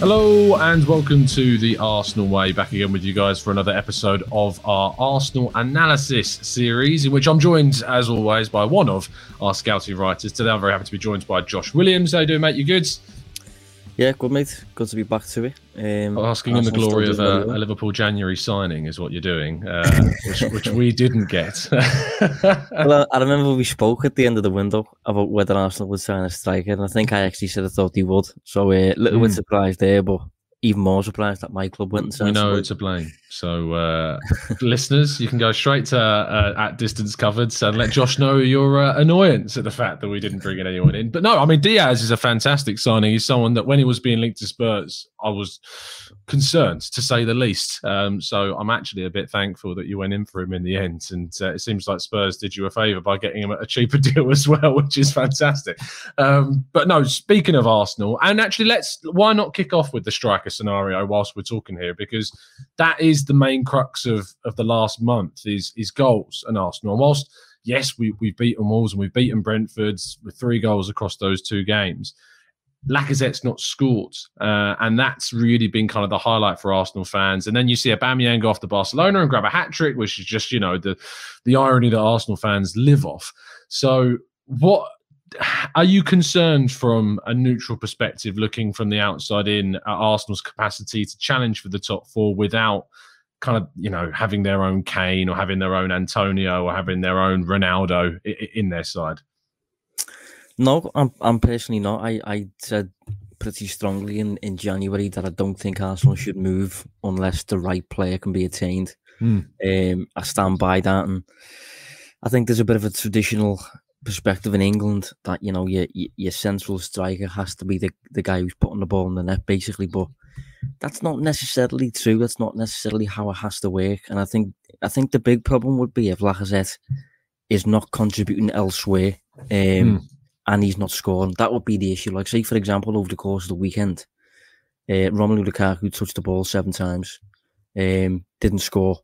Hello and welcome to the Arsenal Way. Back again with you guys for another episode of our Arsenal analysis series, in which I'm joined, as always, by one of our scouting writers. Today, I'm very happy to be joined by Josh Williams. How you doing, mate? You good? Yeah, good mate. Good to be back to it. Um, Asking in the glory of a, a, Liverpool January signing is what you're doing, uh, which, which, we didn't get. well, I remember we spoke at the end of the window about whether Arsenal would sign a striker, and I think I actually said I thought he would. So uh, a little mm. bit hmm. surprised there, but even more surprised that my club went. We know it's a blame. So, uh, listeners, you can go straight to uh, at distance covered and let Josh know your uh, annoyance at the fact that we didn't bring anyone in. But no, I mean Diaz is a fantastic signing. He's someone that when he was being linked to Spurs, I was concerned to say the least. Um, so I'm actually a bit thankful that you went in for him in the end, and uh, it seems like Spurs did you a favour by getting him at a cheaper deal as well, which is fantastic. Um, but no, speaking of Arsenal, and actually, let's why not kick off with the striker scenario whilst we're talking here because that is the main crux of of the last month is is goals and Arsenal. And whilst yes, we we've beaten Wolves and we've beaten Brentford's with three goals across those two games Lacazette's not scored, uh, and that's really been kind of the highlight for Arsenal fans. And then you see Aubameyang go off to Barcelona and grab a hat trick, which is just you know the the irony that Arsenal fans live off. So, what are you concerned from a neutral perspective, looking from the outside in at Arsenal's capacity to challenge for the top four without kind of you know having their own Kane or having their own Antonio or having their own Ronaldo in their side? No, I'm I'm personally not. I, I said pretty strongly in, in January that I don't think Arsenal should move unless the right player can be attained. Mm. Um, I stand by that, and I think there's a bit of a traditional perspective in England that you know your your central striker has to be the, the guy who's putting the ball in the net, basically. But that's not necessarily true. That's not necessarily how it has to work. And I think I think the big problem would be if Lacazette is not contributing elsewhere. Um, mm and he's not scoring. That would be the issue. Like, say, for example, over the course of the weekend, uh, Romelu Lukaku touched the ball seven times, um, didn't score.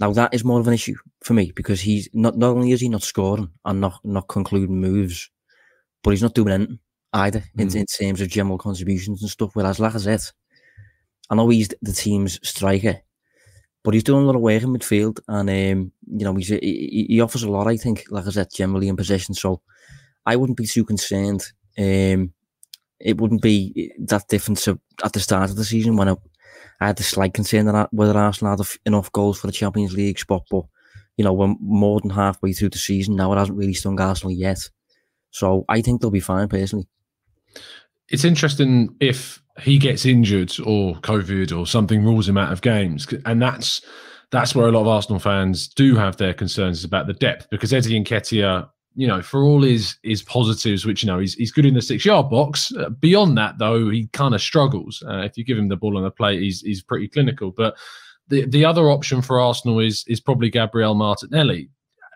Now that is more of an issue for me because he's not not only is he not scoring and not not concluding moves, but he's not doing anything either mm. in, in terms of general contributions and stuff. Whereas Lacazette, I know he's the team's striker, but he's doing a lot of work in midfield, and um, you know he's he, he offers a lot. I think Lacazette generally in possession, so I wouldn't be too concerned. Um, it wouldn't be that different at the start of the season when I, I had a slight concern that whether Arsenal had enough goals for the Champions League spot. But you know, we're more than halfway through the season now. It hasn't really stung Arsenal yet, so I think they'll be fine personally. It's interesting if he gets injured or COVID or something rules him out of games, and that's that's where a lot of Arsenal fans do have their concerns about the depth because Eddie Nketiah you know, for all his his positives, which you know he's he's good in the six yard box. Uh, beyond that, though, he kind of struggles. Uh, if you give him the ball on the plate, he's he's pretty clinical. But the the other option for Arsenal is is probably Gabriel Martinelli.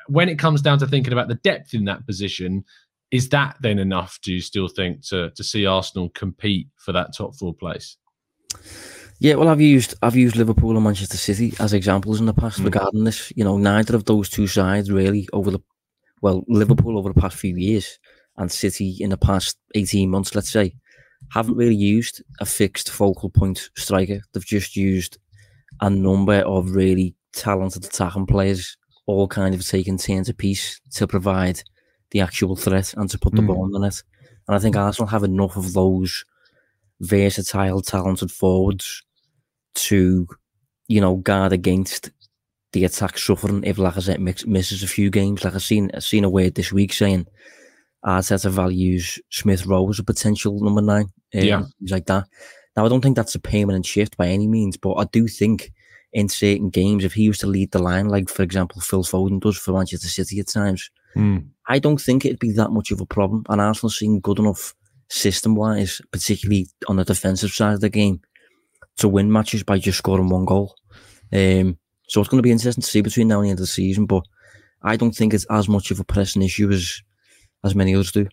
When it comes down to thinking about the depth in that position, is that then enough? Do you still think to to see Arsenal compete for that top four place? Yeah, well, I've used I've used Liverpool and Manchester City as examples in the past mm. regarding this. You know, neither of those two sides really over the well, Liverpool over the past few years and City in the past 18 months, let's say, haven't really used a fixed focal point striker. They've just used a number of really talented attacking players, all kind of taking turns apiece to provide the actual threat and to put the mm. ball in the net. And I think Arsenal have enough of those versatile, talented forwards to, you know, guard against the attack suffering if Lacazette mix, misses a few games. Like I've seen, I've seen a word this week saying Arteta values Smith Rowe as a potential number nine. Um, yeah, things like that. Now I don't think that's a permanent shift by any means, but I do think in certain games, if he was to lead the line, like for example Phil Foden does for Manchester City at times, Mm. I don't think it'd be that much of a problem. And Arsenal seem good enough system wise, particularly on the defensive side of the game, to win matches by just scoring one goal. Um, so it's going to be interesting to see between now and the end of the season. But I don't think it's as much of a pressing issue as as many others do.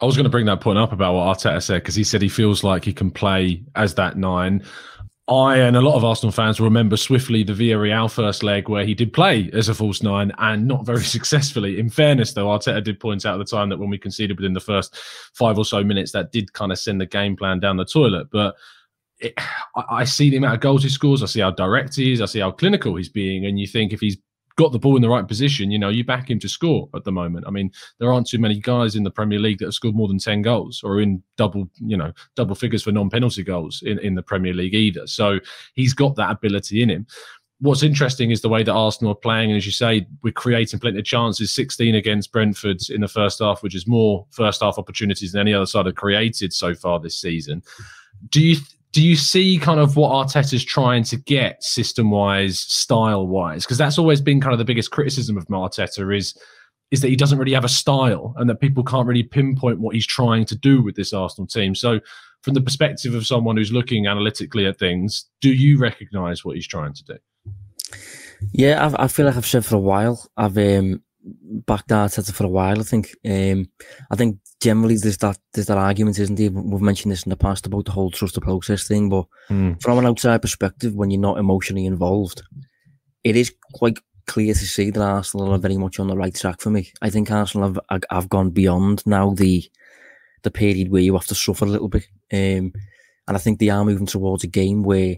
I was going to bring that point up about what Arteta said because he said he feels like he can play as that nine. I and a lot of Arsenal fans will remember swiftly the Villarreal first leg where he did play as a false nine and not very successfully. In fairness, though, Arteta did point out at the time that when we conceded within the first five or so minutes, that did kind of send the game plan down the toilet. But it, I, I see the amount of goals he scores. I see how direct he is. I see how clinical he's being. And you think if he's got the ball in the right position, you know, you back him to score at the moment. I mean, there aren't too many guys in the Premier League that have scored more than 10 goals or in double, you know, double figures for non-penalty goals in, in the Premier League either. So he's got that ability in him. What's interesting is the way that Arsenal are playing. And as you say, we're creating plenty of chances, 16 against Brentford in the first half, which is more first half opportunities than any other side have created so far this season. Do you do you see kind of what Arteta's trying to get system wise, style wise? Because that's always been kind of the biggest criticism of Arteta is is that he doesn't really have a style and that people can't really pinpoint what he's trying to do with this Arsenal team. So, from the perspective of someone who's looking analytically at things, do you recognise what he's trying to do? Yeah, I've, i feel like I've said for a while. I've um, backed Arteta for a while. I think. Um, I think generally there's that there's that argument, isn't there? We've mentioned this in the past about the whole trust the process thing, but mm. from an outside perspective, when you're not emotionally involved, it is quite clear to see that Arsenal are very much on the right track for me. I think Arsenal have have gone beyond now the the period where you have to suffer a little bit, um, and I think they are moving towards a game where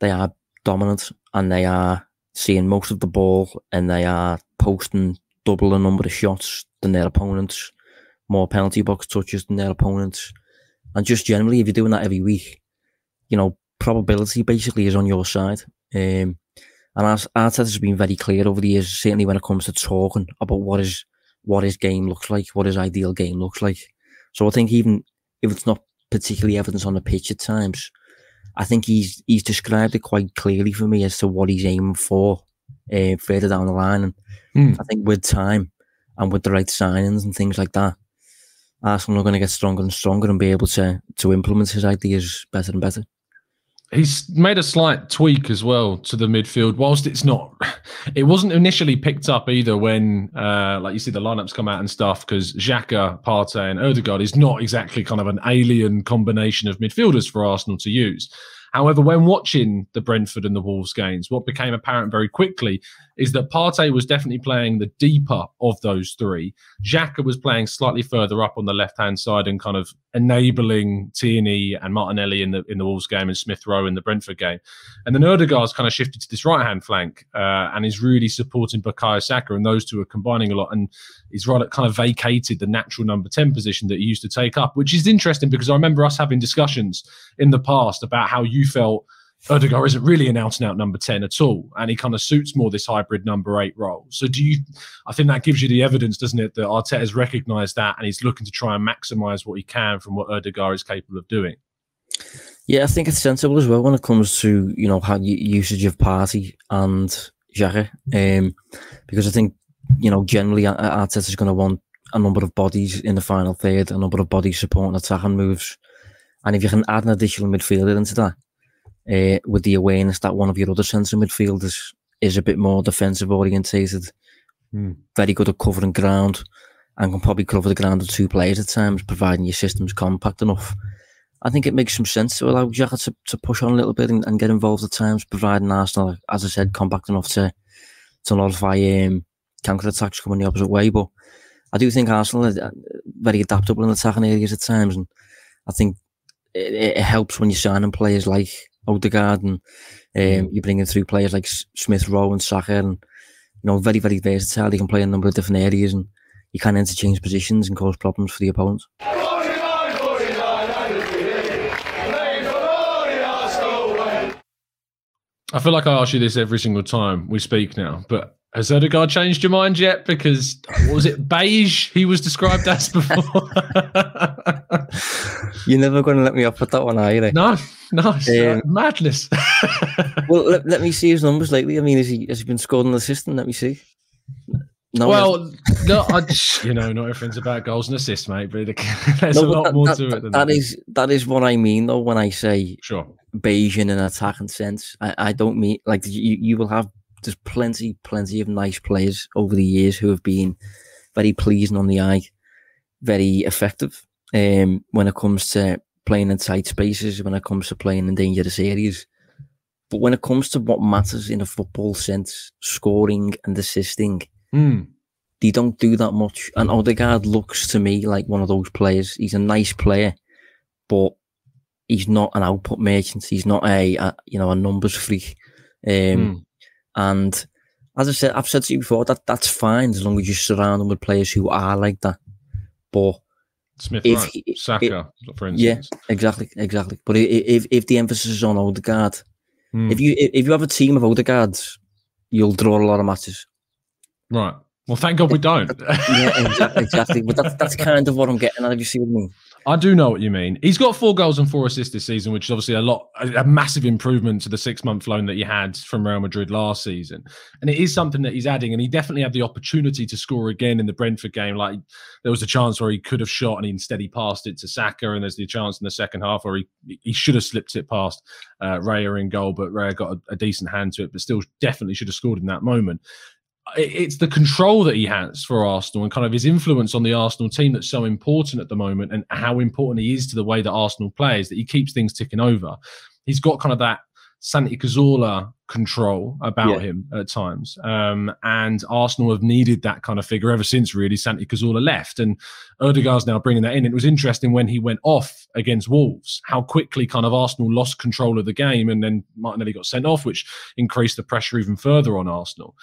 they are dominant and they are seeing most of the ball and they are posting double the number of shots than their opponents more penalty box touches than their opponents. And just generally, if you're doing that every week, you know, probability basically is on your side. Um, and as Arteta has been very clear over the years, certainly when it comes to talking about what is what his game looks like, what his ideal game looks like. So I think even if it's not particularly evidence on the pitch at times, I think he's he's described it quite clearly for me as to what he's aiming for uh, further down the line. And mm. I think with time and with the right signings and things like that, Arsenal are going to get stronger and stronger and be able to to implement his ideas better and better. He's made a slight tweak as well to the midfield. Whilst it's not, it wasn't initially picked up either when, uh, like you see, the lineups come out and stuff. Because Xhaka, Partey, and Odegaard is not exactly kind of an alien combination of midfielders for Arsenal to use. However, when watching the Brentford and the Wolves games, what became apparent very quickly is that Partey was definitely playing the deeper of those three. Xhaka was playing slightly further up on the left hand side and kind of enabling Tierney and Martinelli in the in the Wolves game and Smith Rowe in the Brentford game. And then Odegaard's kind of shifted to this right hand flank uh, and is really supporting Bukayo Saka, and those two are combining a lot. And he's right kind of vacated the natural number 10 position that he used to take up, which is interesting because I remember us having discussions in the past about how you felt Odegaard isn't really an out and out number 10 at all. And he kind of suits more this hybrid number eight role. So, do you, I think that gives you the evidence, doesn't it, that Arteta has recognized that and he's looking to try and maximize what he can from what Odegaard is capable of doing? Yeah, I think it's sensible as well when it comes to, you know, how usage of Partey and Xhaka. Um, because I think, you know, generally Arteta is going to want a number of bodies in the final third, a number of bodies supporting attacking moves. And if you can add an additional midfielder into that, uh, with the awareness that one of your other centre midfielders is a bit more defensive orientated, mm. very good at covering ground, and can probably cover the ground of two players at times, providing your system's compact enough. I think it makes some sense to allow Xhaka to, to push on a little bit and, and, get involved at times, providing Arsenal, as I said, compact enough to to nullify um, counter attacks coming the opposite way. But I do think Arsenal are uh, very adaptable in attacking areas at times, and I think it, it helps when you're signing players like Odegaard, and um, mm. you bring in through players like Smith Rowe and Saka, and you know, very, very versatile. They can play in a number of different areas, and you can interchange positions and cause problems for the opponents. I feel like I ask you this every single time we speak now, but has Odegaard changed your mind yet? Because was it beige he was described as before? You're never going to let me off with that one, are you? Like? No, no, um, madness. well, let, let, me see his numbers lately. I mean, has he has he been scored the system? Let me see. No, well, no, I, you know, not everything's about goals and assists, mate. But there's no, a lot that, more that, to it. Than that, that is that is what I mean, though. When I say sure Bayesian in an attacking sense, I, I don't mean like you. You will have there's plenty, plenty of nice players over the years who have been very pleasing on the eye, very effective. Um, when it comes to playing in tight spaces, when it comes to playing in dangerous areas. But when it comes to what matters in a football sense, scoring and assisting, mm. they don't do that much. And Odegaard looks to me like one of those players. He's a nice player, but he's not an output merchant. He's not a, a you know a numbers freak. Um, mm. And as I said, I've said to you before that that's fine as long as you surround them with players who are like that. But Smith, if, right. Saka, for instance. Yeah, exactly, exactly. But if if the emphasis is on Odegaard, mm. if you if you have a team of Odegaards, you'll draw a lot of matches. Right. Well, thank God we don't. yeah, exactly, exactly. But that's that's kind of what I'm getting at. If you see what I mean. I do know what you mean. He's got four goals and four assists this season, which is obviously a lot, a, massive improvement to the six month loan that he had from Real Madrid last season. And it is something that he's adding. And he definitely had the opportunity to score again in the Brentford game. Like there was a chance where he could have shot and instead he passed it to Saka. And there's the chance in the second half where he, he should have slipped it past uh, Raya in goal, but Raya got a, a decent hand to it, but still definitely should have scored in that moment it's the control that he has for Arsenal and kind of his influence on the Arsenal team that's so important at the moment, and how important he is to the way that Arsenal plays that he keeps things ticking over. He's got kind of that Santi Cazorla control about yeah. him at times, um, and Arsenal have needed that kind of figure ever since really Santi Cazorla left, and Odegaard's now bringing that in. It was interesting when he went off against Wolves, how quickly kind of Arsenal lost control of the game, and then Martinelli got sent off, which increased the pressure even further on Arsenal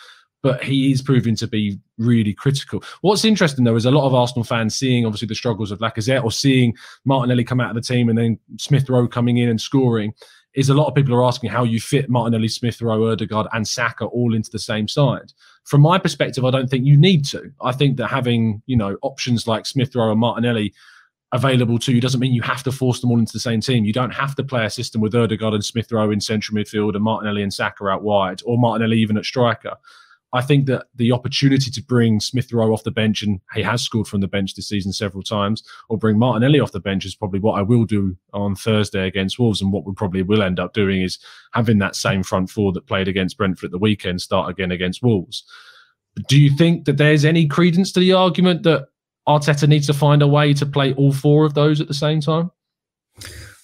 but he is proving to be really critical. What's interesting though is a lot of Arsenal fans seeing obviously the struggles of Lacazette or seeing Martinelli come out of the team and then Smith Rowe coming in and scoring. Is a lot of people are asking how you fit Martinelli, Smith Rowe, Odegaard, and Saka all into the same side. From my perspective, I don't think you need to. I think that having you know options like Smith Rowe and Martinelli available to you doesn't mean you have to force them all into the same team. You don't have to play a system with Odegaard and Smith Rowe in central midfield and Martinelli and Saka out wide, or Martinelli even at striker. I think that the opportunity to bring Smith Rowe off the bench, and he has scored from the bench this season several times, or bring Martinelli off the bench is probably what I will do on Thursday against Wolves. And what we probably will end up doing is having that same front four that played against Brentford at the weekend start again against Wolves. Do you think that there's any credence to the argument that Arteta needs to find a way to play all four of those at the same time?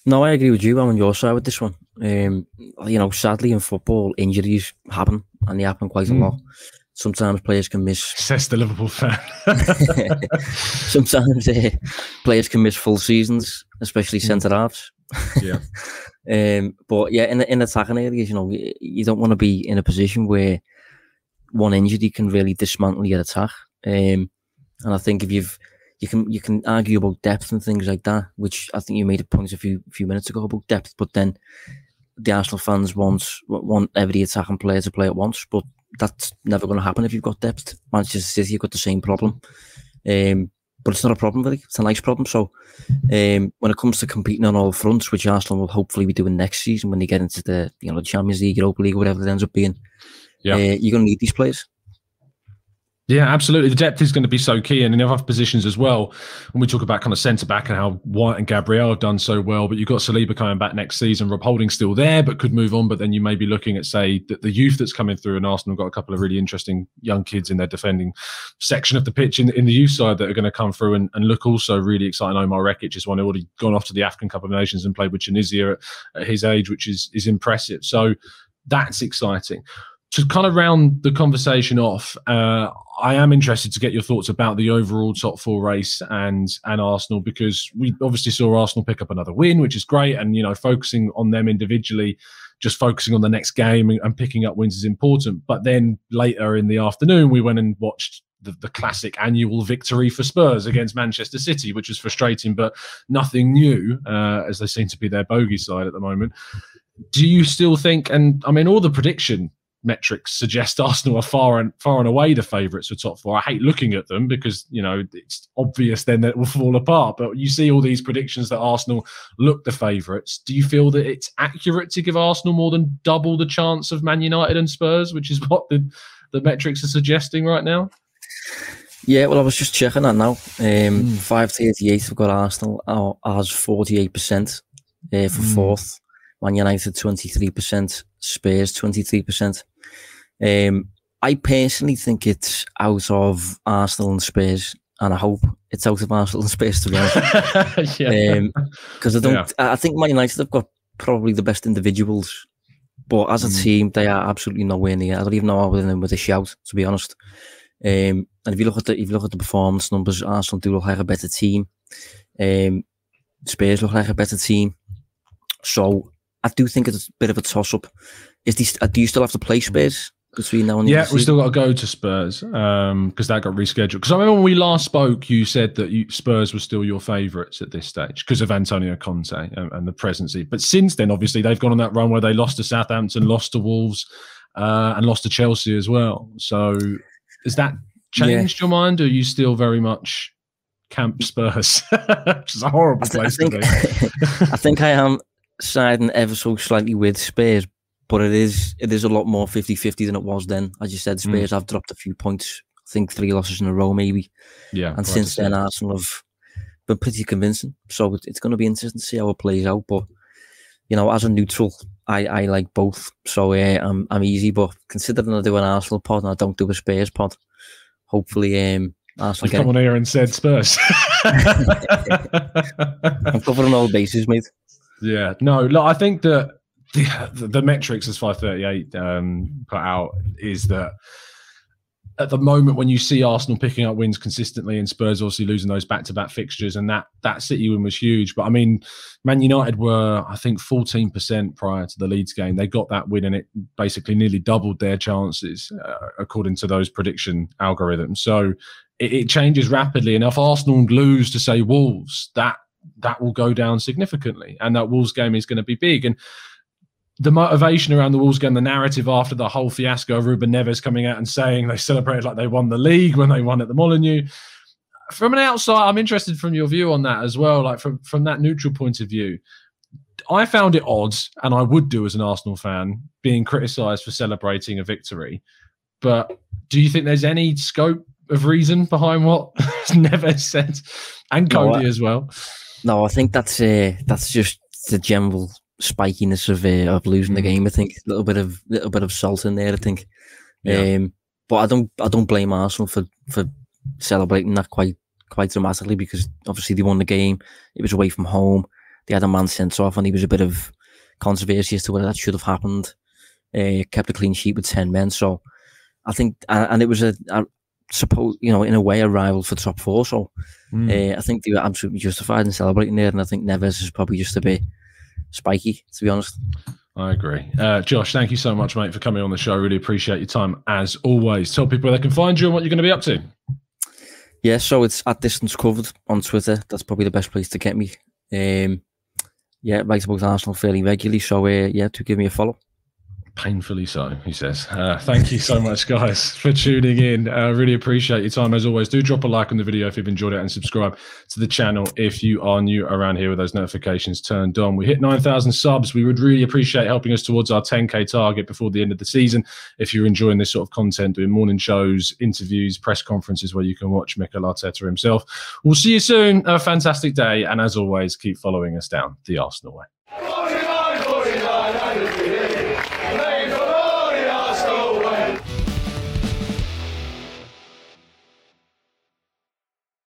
No, I agree with you. I'm on your side with this one. Um, you know, sadly in football, injuries happen, and they happen quite mm. a hmm. lot. Sometimes players can miss. Says the Liverpool fan. Sometimes uh, players can miss full seasons, especially mm. centre halves. yeah. um, but yeah, in the, in attacking areas, you know, you don't want to be in a position where one injury can really dismantle your attack. Um, and I think if you've you can you can argue about depth and things like that, which I think you made a point a few few minutes ago about depth. But then the Arsenal fans want want every attacking player to play at once, but that's never going to happen if you've got depth. Manchester City have got the same problem, um, but it's not a problem really. It's a nice problem. So um, when it comes to competing on all fronts, which Arsenal will hopefully be doing next season when they get into the you know the Champions League, Europa League, whatever it ends up being, yeah, uh, you're going to need these players. Yeah, absolutely. The depth is going to be so key, and in other positions as well. When we talk about kind of centre back and how White and Gabriel have done so well, but you've got Saliba coming back next season. Rob Holding's still there, but could move on. But then you may be looking at say the, the youth that's coming through, and Arsenal got a couple of really interesting young kids in their defending section of the pitch in, in the youth side that are going to come through and, and look also really exciting. Omar Rekik is one who already gone off to the African Cup of Nations and played with Tunisia at, at his age, which is is impressive. So that's exciting to kind of round the conversation off, uh, I am interested to get your thoughts about the overall top four race and and Arsenal because we obviously saw Arsenal pick up another win, which is great, and you know focusing on them individually, just focusing on the next game and, and picking up wins is important. But then later in the afternoon, we went and watched the, the, classic annual victory for Spurs against Manchester City, which was frustrating, but nothing new, uh, as they seem to be their bogey side at the moment. Do you still think, and I mean, all the prediction metrics suggest Arsenal are far and far and away the favourites for top four. I hate looking at them because you know it's obvious then that it will fall apart. But you see all these predictions that Arsenal look the favourites. Do you feel that it's accurate to give Arsenal more than double the chance of Man United and Spurs, which is what the the metrics are suggesting right now? Yeah, well, I was just checking that now. Um, mm. 538 have got Arsenal as 48% uh, for mm. fourth. Man United 23%, Spurs 23%. Um, I personally think it's out of Arsenal and Spurs, and I hope it's out of Arsenal and Spurs to be honest. Because yeah. um, I don't, yeah. I think Man United have got probably the best individuals, but as a mm. team, they are absolutely nowhere near. I don't even know how they're with a shout, to be honest. Um, and if you look at the if you look at the performance numbers, Arsenal do look like a better team. Um, Spurs look like a better team. So I do think it's a bit of a toss up. Is these, uh, do you still have to play Spurs between now and yeah? We still got to go to Spurs because um, that got rescheduled. Because I remember when we last spoke, you said that you, Spurs were still your favourites at this stage because of Antonio Conte and, and the presidency. But since then, obviously, they've gone on that run where they lost to Southampton, lost to Wolves, uh, and lost to Chelsea as well. So has that changed yeah. your mind, or are you still very much Camp Spurs? Which is a horrible place I, think, to be. I think I am siding ever so slightly with Spurs, but it is it is a lot more 50-50 than it was then. As you said, hmm. Spurs mm. have dropped a few points. I think three losses in a row, maybe. Yeah. And since then, Arsenal have been pretty convincing. So it's going to be interesting to see how it plays out. But you know, as a neutral, I, I like both. So uh, I'm I'm easy. But considering I do an Arsenal pod and I don't do a Spurs pod, hopefully um, Arsenal. You've come on here and said Spurs. I'm covering all bases, mate. Yeah, no, look, I think that the, the metrics as 538 um, put out is that at the moment when you see Arsenal picking up wins consistently and Spurs obviously losing those back-to-back fixtures and that that City win was huge. But I mean, Man United were I think 14% prior to the Leeds game. They got that win and it basically nearly doubled their chances uh, according to those prediction algorithms. So it, it changes rapidly. And if Arsenal lose to say Wolves, that that will go down significantly, and that Wolves game is going to be big. And the motivation around the Wolves game, the narrative after the whole fiasco of Ruben Neves coming out and saying they celebrated like they won the league when they won at the Molineux. From an outside, I'm interested from your view on that as well. Like from from that neutral point of view, I found it odd, and I would do as an Arsenal fan, being criticised for celebrating a victory. But do you think there's any scope of reason behind what Neves said, and Coady no, as well? No, I think that's uh, that's just the general spikiness of uh, of losing the mm. game. I think a little bit of little bit of salt in there. I think, yeah. um, but I don't I don't blame Arsenal for for celebrating that quite quite dramatically because obviously they won the game. It was away from home. They had a man sent off, and he was a bit of controversy as to whether that should have happened. Uh, kept a clean sheet with ten men, so I think, and it was a, a suppose you know in a way a rival for top four. So mm. uh, I think they were absolutely justified in celebrating there, and I think Neves is probably just a bit spiky, to be honest. I agree. Uh, Josh, thank you so much, mate, for coming on the show. Really appreciate your time as always. Tell people where they can find you and what you're going to be up to. Yeah, so it's at distance covered on Twitter. That's probably the best place to get me. Um, yeah, write about Arsenal fairly regularly. So uh, yeah, to give me a follow. Painfully so, he says. Uh, thank you so much, guys, for tuning in. Uh, really appreciate your time as always. Do drop a like on the video if you've enjoyed it and subscribe to the channel if you are new around here with those notifications turned on. We hit 9,000 subs. We would really appreciate helping us towards our 10K target before the end of the season. If you're enjoying this sort of content, doing morning shows, interviews, press conferences where you can watch Mikel Arteta himself. We'll see you soon. a fantastic day. And as always, keep following us down the Arsenal way.